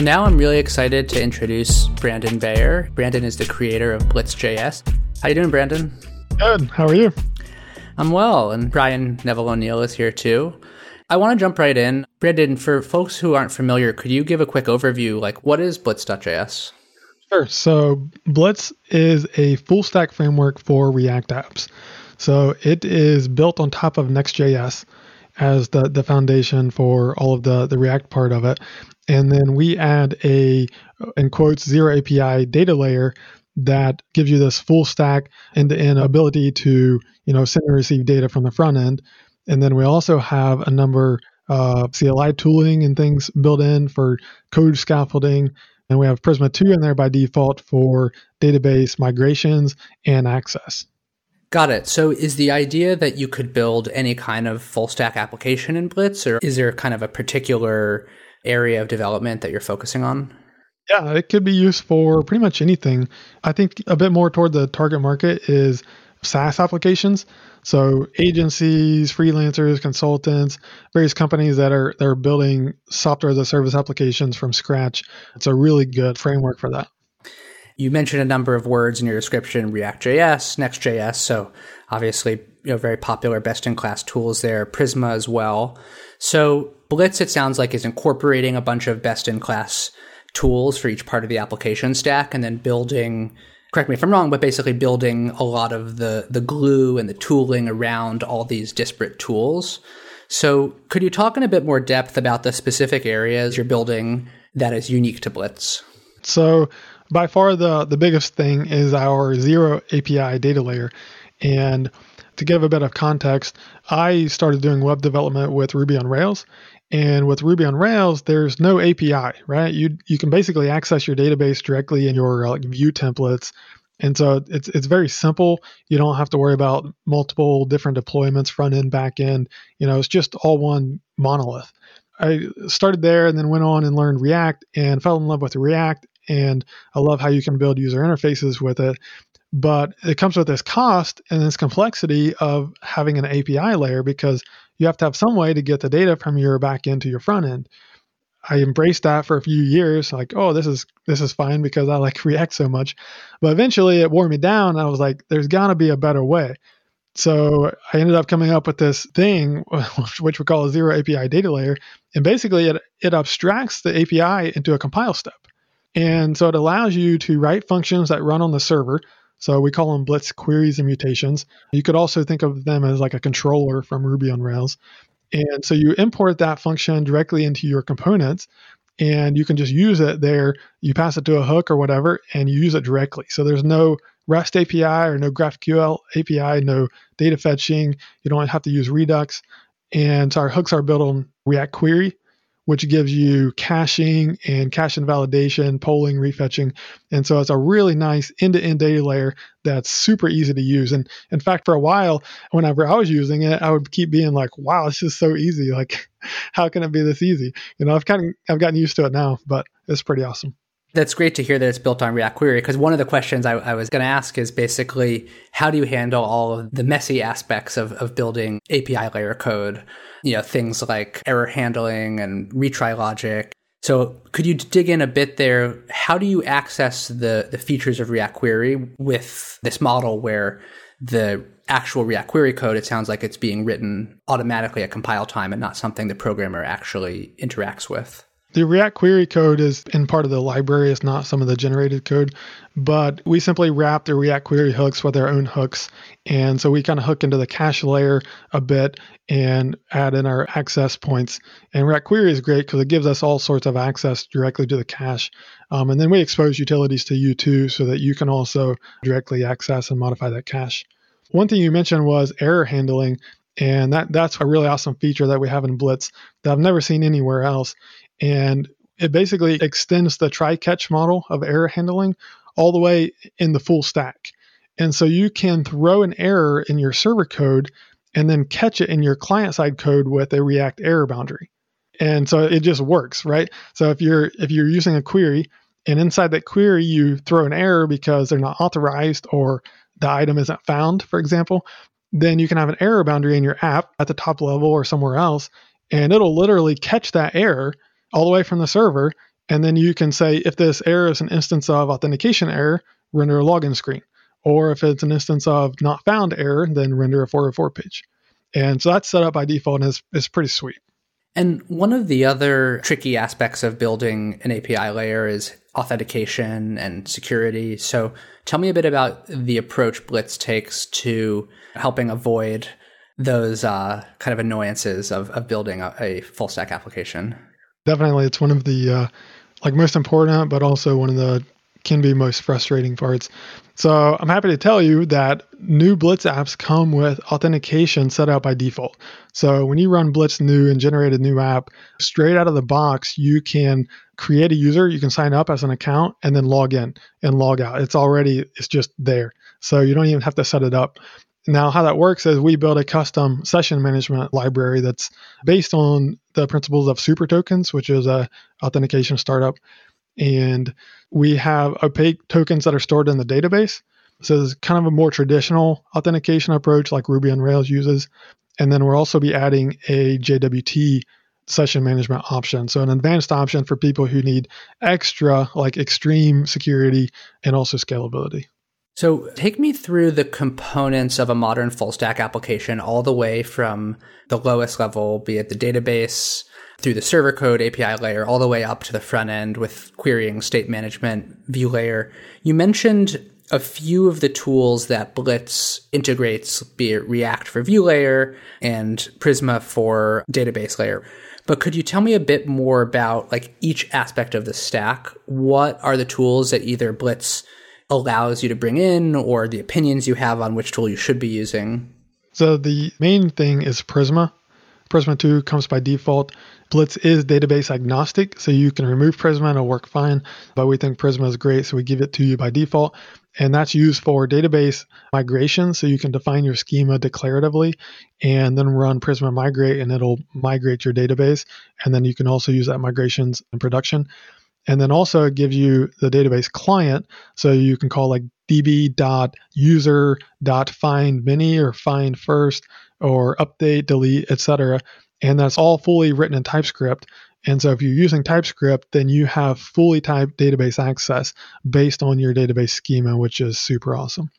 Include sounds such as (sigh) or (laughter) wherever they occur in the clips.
So now I'm really excited to introduce Brandon Bayer. Brandon is the creator of Blitz.js. How you doing, Brandon? Good. How are you? I'm well, and Brian Neville O'Neill is here too. I want to jump right in. Brandon, for folks who aren't familiar, could you give a quick overview? Like, what is Blitz.js? Sure. So, Blitz is a full stack framework for React apps. So, it is built on top of Next.js as the, the foundation for all of the, the React part of it. And then we add a, in quotes, zero API data layer that gives you this full stack end to end ability to, you know, send and receive data from the front end. And then we also have a number of CLI tooling and things built in for code scaffolding. And we have Prisma 2 in there by default for database migrations and access. Got it. So is the idea that you could build any kind of full stack application in Blitz, or is there kind of a particular area of development that you're focusing on? Yeah, it could be used for pretty much anything. I think a bit more toward the target market is SaaS applications. So agencies, freelancers, consultants, various companies that are that are building software as a service applications from scratch. It's a really good framework for that. You mentioned a number of words in your description: React.js, Next.js. So obviously, you know, very popular, best-in-class tools there. Prisma as well. So Blitz, it sounds like, is incorporating a bunch of best-in-class tools for each part of the application stack, and then building correct me if I'm wrong, but basically building a lot of the the glue and the tooling around all these disparate tools. So, could you talk in a bit more depth about the specific areas you're building that is unique to Blitz? So, by far the the biggest thing is our zero API data layer, and to give a bit of context, I started doing web development with Ruby on Rails, and with Ruby on Rails, there's no API, right? You you can basically access your database directly in your uh, view templates. And so it's it's very simple. You don't have to worry about multiple different deployments, front end, back end. You know, it's just all one monolith. I started there and then went on and learned React and fell in love with React. And I love how you can build user interfaces with it. But it comes with this cost and this complexity of having an API layer because you have to have some way to get the data from your back end to your front end. I embraced that for a few years, like, oh, this is this is fine because I like (laughs) React so much. But eventually it wore me down. I was like, there's gotta be a better way. So I ended up coming up with this thing, (laughs) which we call a zero API data layer. And basically it, it abstracts the API into a compile step. And so it allows you to write functions that run on the server so we call them Blitz queries and mutations. You could also think of them as like a controller from Ruby on Rails. And so you import that function directly into your components and you can just use it there. You pass it to a hook or whatever and you use it directly. So there's no REST API or no GraphQL API, no data fetching. You don't have to use Redux. And so our hooks are built on React Query which gives you caching and cache invalidation, polling, refetching. And so it's a really nice end to end data layer that's super easy to use. And in fact, for a while, whenever I was using it, I would keep being like, wow, this is so easy. Like, (laughs) how can it be this easy? You know, I've kind of, I've gotten used to it now, but it's pretty awesome. That's great to hear that it's built on React Query because one of the questions I, I was going to ask is basically how do you handle all of the messy aspects of, of building API layer code? You know, things like error handling and retry logic. So could you dig in a bit there? How do you access the, the features of React Query with this model where the actual React Query code, it sounds like it's being written automatically at compile time and not something the programmer actually interacts with? The React query code is in part of the library, it's not some of the generated code, but we simply wrap the React query hooks with our own hooks. And so we kind of hook into the cache layer a bit and add in our access points. And React query is great because it gives us all sorts of access directly to the cache. Um, and then we expose utilities to you too so that you can also directly access and modify that cache. One thing you mentioned was error handling. And that, that's a really awesome feature that we have in Blitz that I've never seen anywhere else. And it basically extends the try catch model of error handling all the way in the full stack. And so you can throw an error in your server code and then catch it in your client side code with a React error boundary. And so it just works, right? So if you're if you're using a query and inside that query you throw an error because they're not authorized or the item isn't found, for example, then you can have an error boundary in your app at the top level or somewhere else, and it'll literally catch that error all the way from the server And then you can say if this error is an instance of authentication error, render a login screen. Or if it's an instance of not found error, then render a 404 page. And so that's set up by default and is, is pretty sweet. And one of the other tricky aspects of building an API layer is authentication and security. So tell me a bit about the approach Blitz takes to helping avoid those uh, kind of annoyances of, of building a, a, full stack application. Definitely. It's one of the uh, like most important, but also one of the can be most frustrating parts. So I'm happy to tell you that new Blitz apps come with authentication set out by default. So when you run Blitz new and generate a new app, straight out of the box, you can create a user, you can sign up as an account and then log in and log out. It's already, it's just there. So you don't even have to set it up. Now, how that works is we build a custom session management library that's based on the principles of SuperTokens, which is a authentication startup. And we have opaque tokens that are stored in the database. So it's kind of a more traditional authentication approach like Ruby on Rails uses. And then we'll also be adding a JWT session management option. So an advanced option for people who need extra, like extreme security and also scalability. So, take me through the components of a modern full stack application, all the way from the lowest level, be it the database, through the server code API layer, all the way up to the front end with querying, state management, view layer. You mentioned a few of the tools that Blitz integrates, be it React for view layer and Prisma for database layer. But could you tell me a bit more about like each aspect of the stack? What are the tools that either Blitz allows you to bring in or the opinions you have on which tool you should be using? So the main thing is Prisma. Prisma 2 comes by default. Blitz is database agnostic, so you can remove Prisma and it'll work fine. But we think Prisma is great, so we give it to you by default. And that's used for database migration, so you can define your schema declaratively and then run Prisma migrate and it'll migrate your database. And then you can also use that migrations in production. And then also it gives you the database client. So you can call like db.user.find many or find first or update, delete, etc. And that's all fully written in TypeScript. And so if you're using TypeScript, then you have fully typed database access based on your database schema, which is super awesome.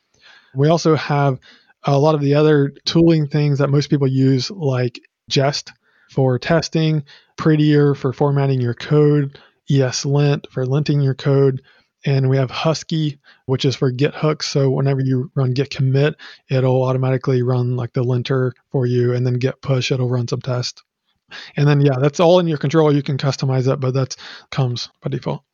We also have a lot of the other tooling things that most people use, like Jest for testing, Prettier for formatting your code, ESLint for linting your code. And we have Husky, which is for Git hooks. So whenever you run Git commit, it'll automatically run like the linter for you. And then Git push, it'll run some tests. And then, yeah, that's all in your control. You can customize it, but that comes by default.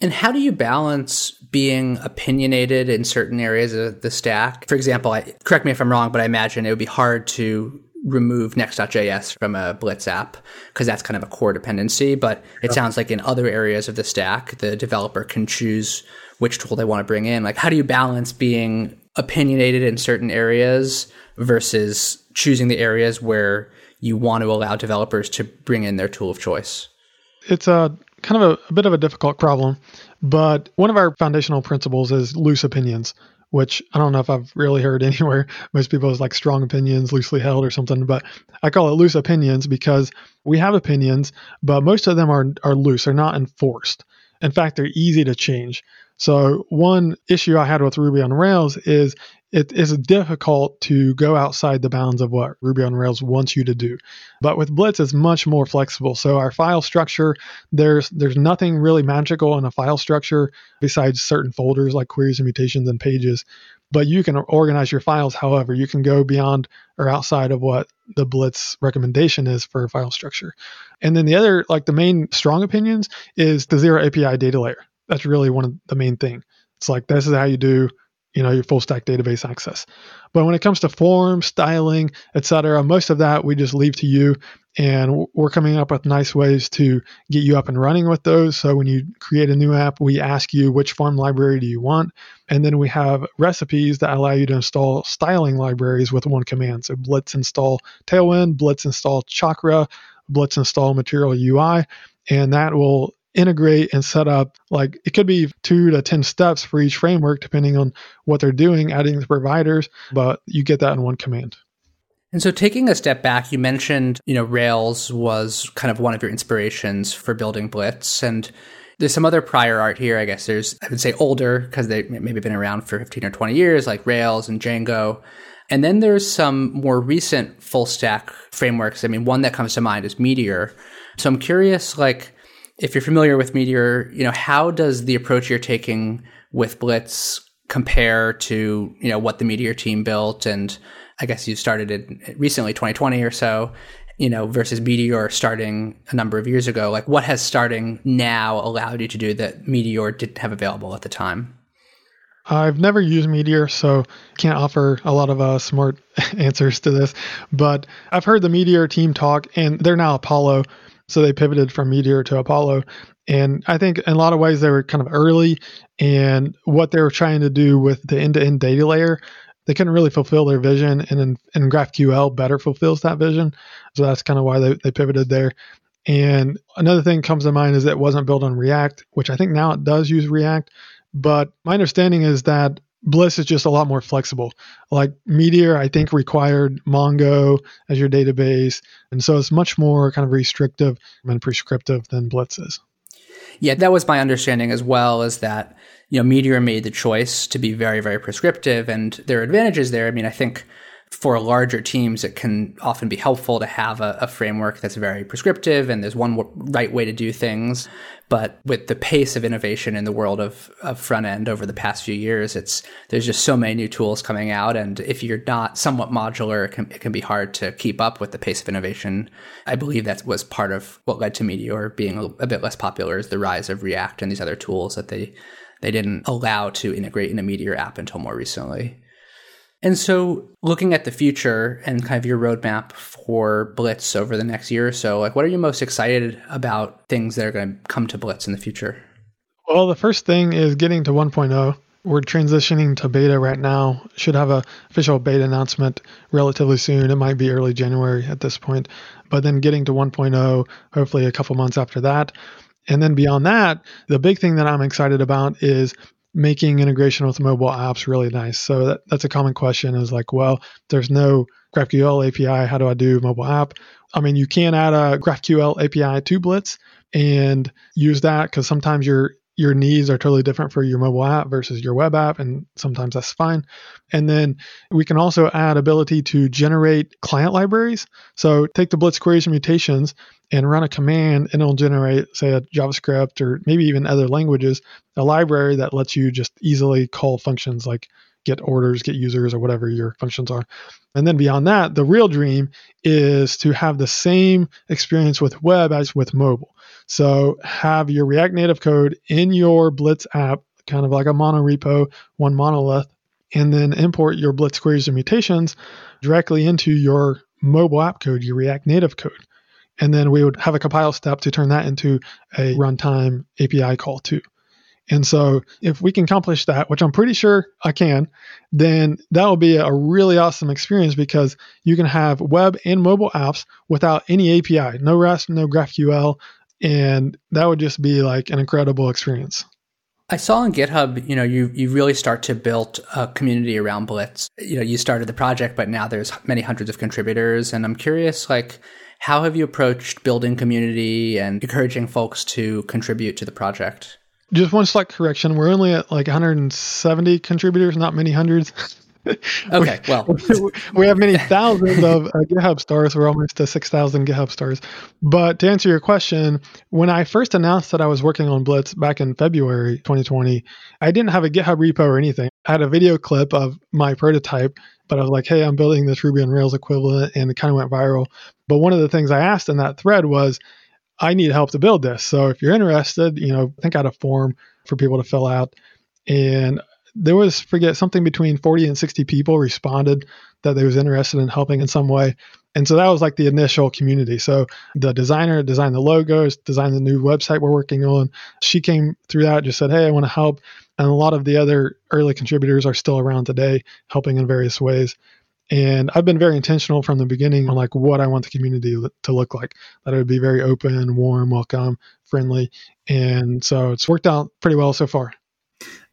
And how do you balance being opinionated in certain areas of the stack? For example, I, correct me if I'm wrong, but I imagine it would be hard to remove next.js from a Blitz app because that's kind of a core dependency. But it yeah. sounds like in other areas of the stack, the developer can choose which tool they want to bring in. Like, how do you balance being opinionated in certain areas versus choosing the areas where you want to allow developers to bring in their tool of choice? It's a kind of a, a bit of a difficult problem, but one of our foundational principles is loose opinions which I don't know if I've really heard (laughs) anywhere. Most people is like strong opinions, loosely held or something, but I call it loose opinions because we have opinions, but most of them are are loose. They're not enforced. In fact, they're easy to change. So one issue I had with Ruby on Rails is it is difficult to go outside the bounds of what Ruby on Rails wants you to do. But with Blitz, it's much more flexible. So our file structure, there's there's nothing really magical in a file structure besides certain folders like queries and mutations and pages. But you can organize your files however. You can go beyond or outside of what the Blitz recommendation is for file structure. And then the other, like the main strong opinions, is the zero API data layer. That's really one of the main thing. It's like this is how you do you know your full stack database access but when it comes to form styling etc most of that we just leave to you and we're coming up with nice ways to get you up and running with those. So when you create a new app we ask you which form library do you want. And then we have recipes that allow you to install styling libraries with one command. So blitz install tailwind blitz install chakra blitz install material ui and that will integrate and set up like it could be two to 10 steps for each framework, depending on what they're doing, adding the providers, but you get that in one command. And so taking a step back, you mentioned, you know, Rails was kind of one of your inspirations for building Blitz. And There's some other prior art here. I guess there's, I would say older because they maybe been around for 15 or 20 years, like Rails and Django. And then there's some more recent full stack frameworks. I mean, one that comes to mind is Meteor. So I'm curious, like, if you're familiar with Meteor, you know, how does the approach you're taking with Blitz compare to, you know, what the Meteor team built? And I guess you started it recently, 2020 or so, you know, versus Meteor starting a number of years ago. Like, what has starting now allowed you to do that Meteor didn't have available at the time? I've never used Meteor, so can't offer a lot of uh, smart (laughs) answers to this. But I've heard the Meteor team talk, and they're now Apollo. So they pivoted from Meteor to Apollo. And I think in a lot of ways they were kind of early, and what they were trying to do with the end to end data layer, they couldn't really fulfill their vision. And, in, and GraphQL better fulfills that vision. So that's kind of why they, they pivoted there. And another thing comes to mind is it wasn't built on React, which I think now it does use React. But my understanding is that Blitz is just a lot more flexible. Like Meteor, I think required Mongo as your database. And so it's much more kind of restrictive and prescriptive than Blitz is. Yeah, that was my understanding as well, is that, you know, Meteor made the choice to be very, very prescriptive and there are advantages there. I mean, I think for larger teams, it can often be helpful to have a, a, framework that's very prescriptive and there's one right way to do things. But with the pace of innovation in the world of, of front end over the past few years, it's there's just so many new tools coming out, and if you're not somewhat modular, it can, it can be hard to keep up with the pace of innovation. I believe that was part of what led to Meteor being a, a bit less popular, is the rise of React and these other tools that they they didn't allow to integrate in a Meteor app until more recently. And so, looking at the future and kind of your roadmap for Blitz over the next year or so, like what are you most excited about things that are going to come to Blitz in the future? Well, the first thing is getting to 1.0. We're transitioning to beta right now. Should have a official beta announcement relatively soon. It might be early January at this point, but then getting to 1.0, hopefully a couple months after that. And then beyond that, the big thing that I'm excited about is making integration with mobile apps really nice. So that, that's a common question is like, well, there's no GraphQL API. How do I do mobile app? I mean, you can add a GraphQL API to Blitz and use that because sometimes your your needs are totally different for your mobile app versus your web app, and sometimes that's fine. And then we can also add ability to generate client libraries. So take the Blitz queries and mutations and run a command, and it'll generate, say, a JavaScript or maybe even other languages, a library that lets you just easily call functions like get orders, get users, or whatever your functions are. And then beyond that, the real dream is to have the same experience with web as with mobile. So have your React Native code in your Blitz app, kind of like a monorepo, one monolith, and then import your Blitz queries and mutations directly into your mobile app code, your React Native code. And then we would have a compile step to turn that into a runtime API call too. And so if we can accomplish that, which I'm pretty sure I can, then that will be a really awesome experience because you can have web and mobile apps without any API, no REST, no GraphQL, and that would just be like an incredible experience. I saw on GitHub, you know, you you really start to build a community around Blitz. You know, you started the project, but now there's many hundreds of contributors, and I'm curious, like, how have you approached building community and encouraging folks to contribute to the project? Just one slight correction: we're only at like 170 contributors, not many hundreds. (laughs) okay, well, (laughs) we have many thousands of uh, GitHub stars. We're almost to 6,000 GitHub stars. But to answer your question, when I first announced that I was working on Blitz back in February 2020, I didn't have a GitHub repo or anything. I had a video clip of my prototype, but I was like, hey, I'm building this Ruby on Rails equivalent, and it kind of went viral. But one of the things I asked in that thread was, I need help to build this. So if you're interested, you know, think out a form for people to fill out. And there was forget something between 40 and 60 people responded that they was interested in helping in some way. And so that was like the initial community. So the designer designed the logos designed the new website we're working on. She came through that just said hey i want to help. And a lot of the other early contributors are still around today helping in various ways and i've been very intentional from the beginning on like what i want the community to look like that it would be very open warm welcome friendly and so it's worked out pretty well so far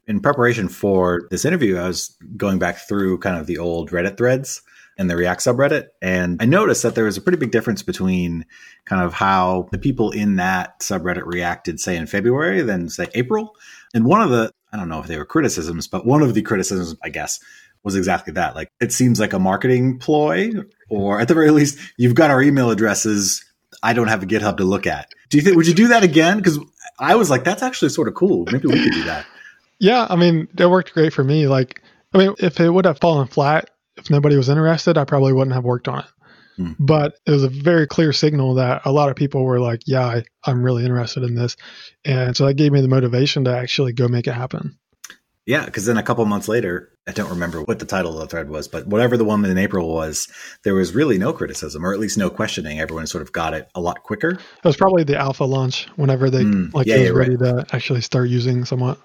in preparation for this interview, I was going back through kind of the old Reddit threads. in the React subreddit. And I noticed that there was a pretty big difference between kind of how the people in that subreddit reacted, say in February, than say April. And one of the, I don't know if they were criticisms, but one of the criticisms, I guess, was exactly that. Like it seems like a marketing ploy, or at the very least, you've got our email addresses. I don't have a GitHub to look at. Do you think, would you do that again? Because I was like, that's actually sort of cool. Maybe we could do that. Yeah, I mean, it worked great for me. Like, I mean, if it would have fallen flat, if nobody was interested, I probably wouldn't have worked on it. Hmm. But it was a very clear signal that a lot of people were like, yeah, I, I'm really interested in this. And so that gave me the motivation to actually go make it happen. Yeah, because then a couple months later, I don't remember what the title of the thread was, but whatever the one in April was, there was really no criticism, or at least no questioning. Everyone sort of got it a lot quicker. It was probably the alpha launch whenever they mm, like yeah, was yeah, ready right. to actually start using somewhat.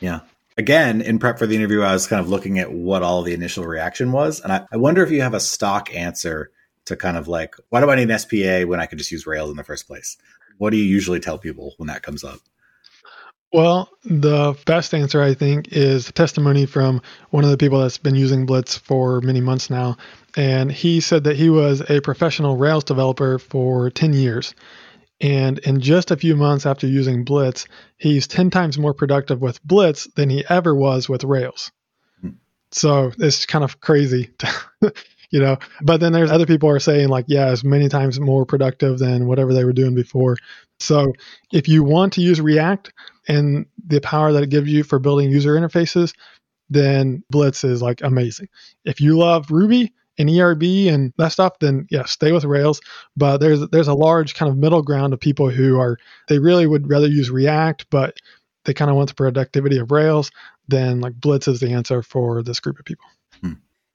Yeah. Again, in prep for the interview, I was kind of looking at what all the initial reaction was. And I, I wonder if you have a stock answer to kind of like, why do I need an SPA when I could just use Rails in the first place? What do you usually tell people when that comes up? Well, the best answer, I think, is testimony from one of the people that's been using Blitz for many months now. And he said that he was a professional Rails developer for 10 years. And in just a few months after using Blitz, he's 10 times more productive with Blitz than he ever was with Rails. Hmm. So it's kind of crazy, to, (laughs) you know. But then there's other people are saying, like, yeah, it's many times more productive than whatever they were doing before. So if you want to use React and the power that it gives you for building user interfaces, then Blitz is like amazing. If you love Ruby, and ERB and that stuff, then yeah, stay with Rails. But there's there's a large kind of middle ground of people who are they really would rather use React, but they kind of want the productivity of Rails. Then like Blitz is the answer for this group of people.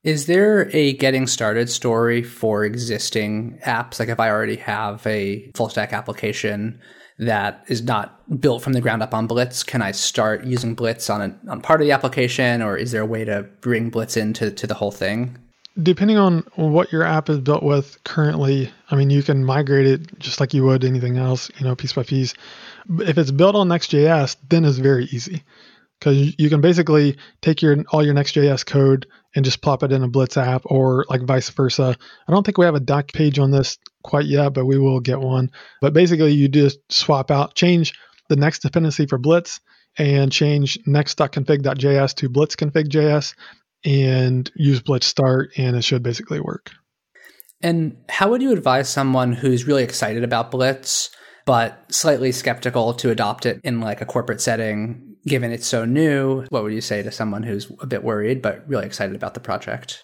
Is there a getting started story for existing apps? Like if I already have a full stack application that is not built from the ground up on Blitz, can I start using Blitz on a, on part of the application, or is there a way to bring Blitz into to the whole thing? depending on what your app is built with currently, I mean, you can migrate it just like you would anything else, you know, piece by piece. If it's built on Next.js, then it's very easy because you can basically take your all your Next.js code and just plop it in a Blitz app or like vice versa. I don't think we have a doc page on this quite yet, but we will get one. But basically, you just swap out, change the next dependency for Blitz and change next.config.js to blitzconfig.js and use Blitz start, and it should basically work. And how would you advise someone who's really excited about Blitz, but slightly skeptical to adopt it in like a corporate setting, given it's so new? What would you say to someone who's a bit worried, but really excited about the project?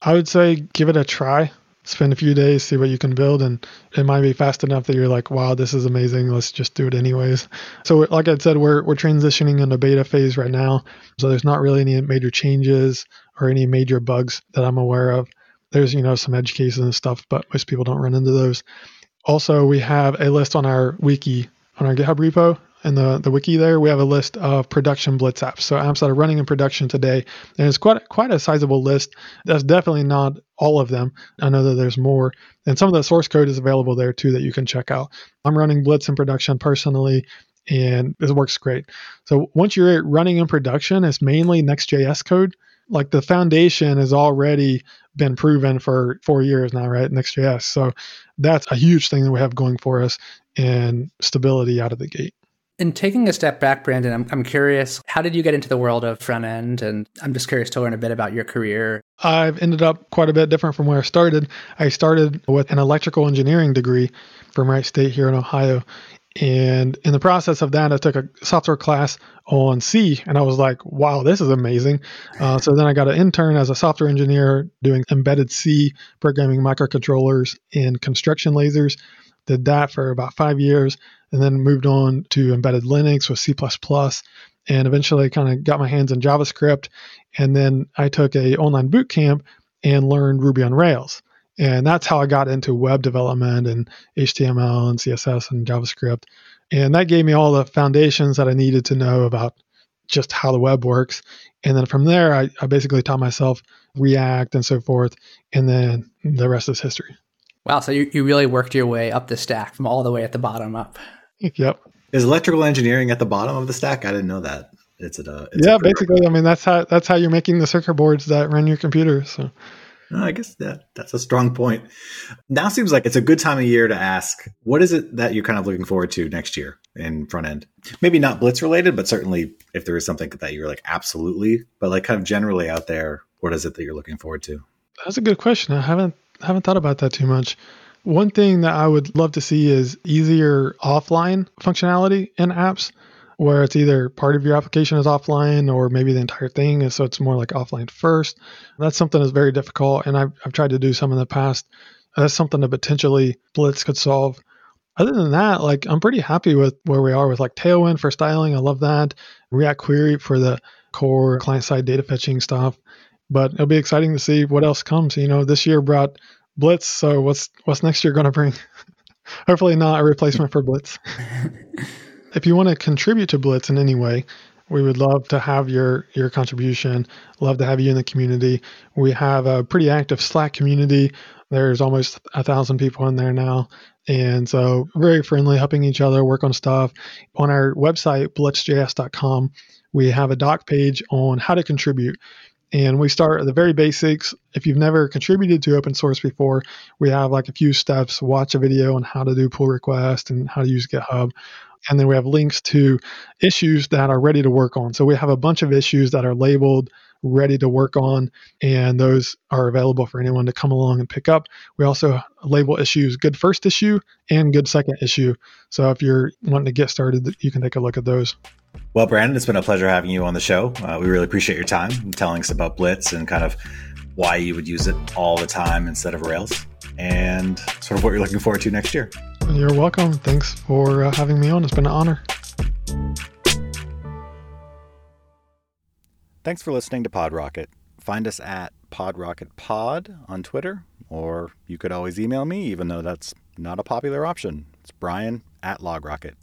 I would say give it a try spend a few days, see what you can build, and it might be fast enough that you're like, wow, this is amazing. Let's just do it anyways. So, like I said, we're we're transitioning into beta phase right now, so there's not really any major changes or any major bugs that I'm aware of. There's you know some edge cases and stuff, but most people don't run into those. Also, we have a list on our wiki on our GitHub repo in the, the wiki there, we have a list of production Blitz apps. So apps that are running in production today. And it's quite quite a sizable list. That's definitely not all of them. I know that there's more. And some of the source code is available there too that you can check out. I'm running Blitz in production personally and it works great. So once you're running in production, it's mainly Next.js code. Like the foundation has already been proven for four years now, right? Next.js. So that's a huge thing that we have going for us and stability out of the gate. In taking a step back, Brandon, I'm, I'm curious, how did you get into the world of front end? And I'm just curious to learn a bit about your career. I've ended up quite a bit different from where I started. I started with an electrical engineering degree from Wright State here in Ohio. And in the process of that, I took a software class on C, and I was like, wow, this is amazing. Uh, so then I got an intern as a software engineer doing embedded C, programming microcontrollers and construction lasers. Did that for about five years and then moved on to embedded Linux with C++, and eventually kind of got my hands on JavaScript. And then I took a online boot camp and learned Ruby on Rails. And that's how I got into web development and HTML and CSS and JavaScript. And that gave me all the foundations that I needed to know about just how the web works. And then from there, I, I basically taught myself React and so forth. And then the rest is history. Wow. So you, you really worked your way up the stack from all the way at the bottom up. Yep. Is electrical engineering at the bottom of the stack? I didn't know that. It's a. It's yeah, a basically. I mean, that's how that's how you're making the circuit boards that run your computer. So. I guess that that's a strong point. Now seems like it's a good time of year to ask what is it that you're kind of looking forward to next year in front end? Maybe not blitz related, but certainly if there is something that you're like absolutely, but like kind of generally out there, what is it that you're looking forward to? That's a good question. I haven't haven't thought about that too much. One thing that I would love to see is easier offline functionality in apps where it's either part of your application is offline or maybe the entire thing is so it's more like offline first. That's something that's very difficult and I've, I've tried to do some in the past. That's something that potentially Blitz could solve. Other than that, like I'm pretty happy with where we are with like Tailwind for styling. I love that. React Query for the core client side data fetching stuff. But it'll be exciting to see what else comes. You know, this year brought Blitz, so what's what's next year going to bring? (laughs) Hopefully not a replacement for Blitz. (laughs) if you want to contribute to Blitz in any way, we would love to have your your contribution. Love to have you in the community. We have a pretty active Slack community. There's almost a thousand people in there now, and so very friendly, helping each other work on stuff. On our website, blitzjs.com, we have a doc page on how to contribute. And we start at the very basics. If you've never contributed to open source before, we have like a few steps. Watch a video on how to do pull request and how to use GitHub. And then we have links to issues that are ready to work on. So we have a bunch of issues that are labeled ready to work on, and those are available for anyone to come along and pick up. We also label issues good first issue and good second issue. So if you're wanting to get started, you can take a look at those. Well, Brandon, it's been a pleasure having you on the show. Uh, we really appreciate your time and telling us about Blitz and kind of why you would use it all the time instead of Rails and sort of what you're looking forward to next year. You're welcome. Thanks for uh, having me on. It's been an honor. Thanks for listening to PodRocket. Find us at PodRocketPod on Twitter, or you could always email me, even though that's not a popular option. It's Brian at LogRocket.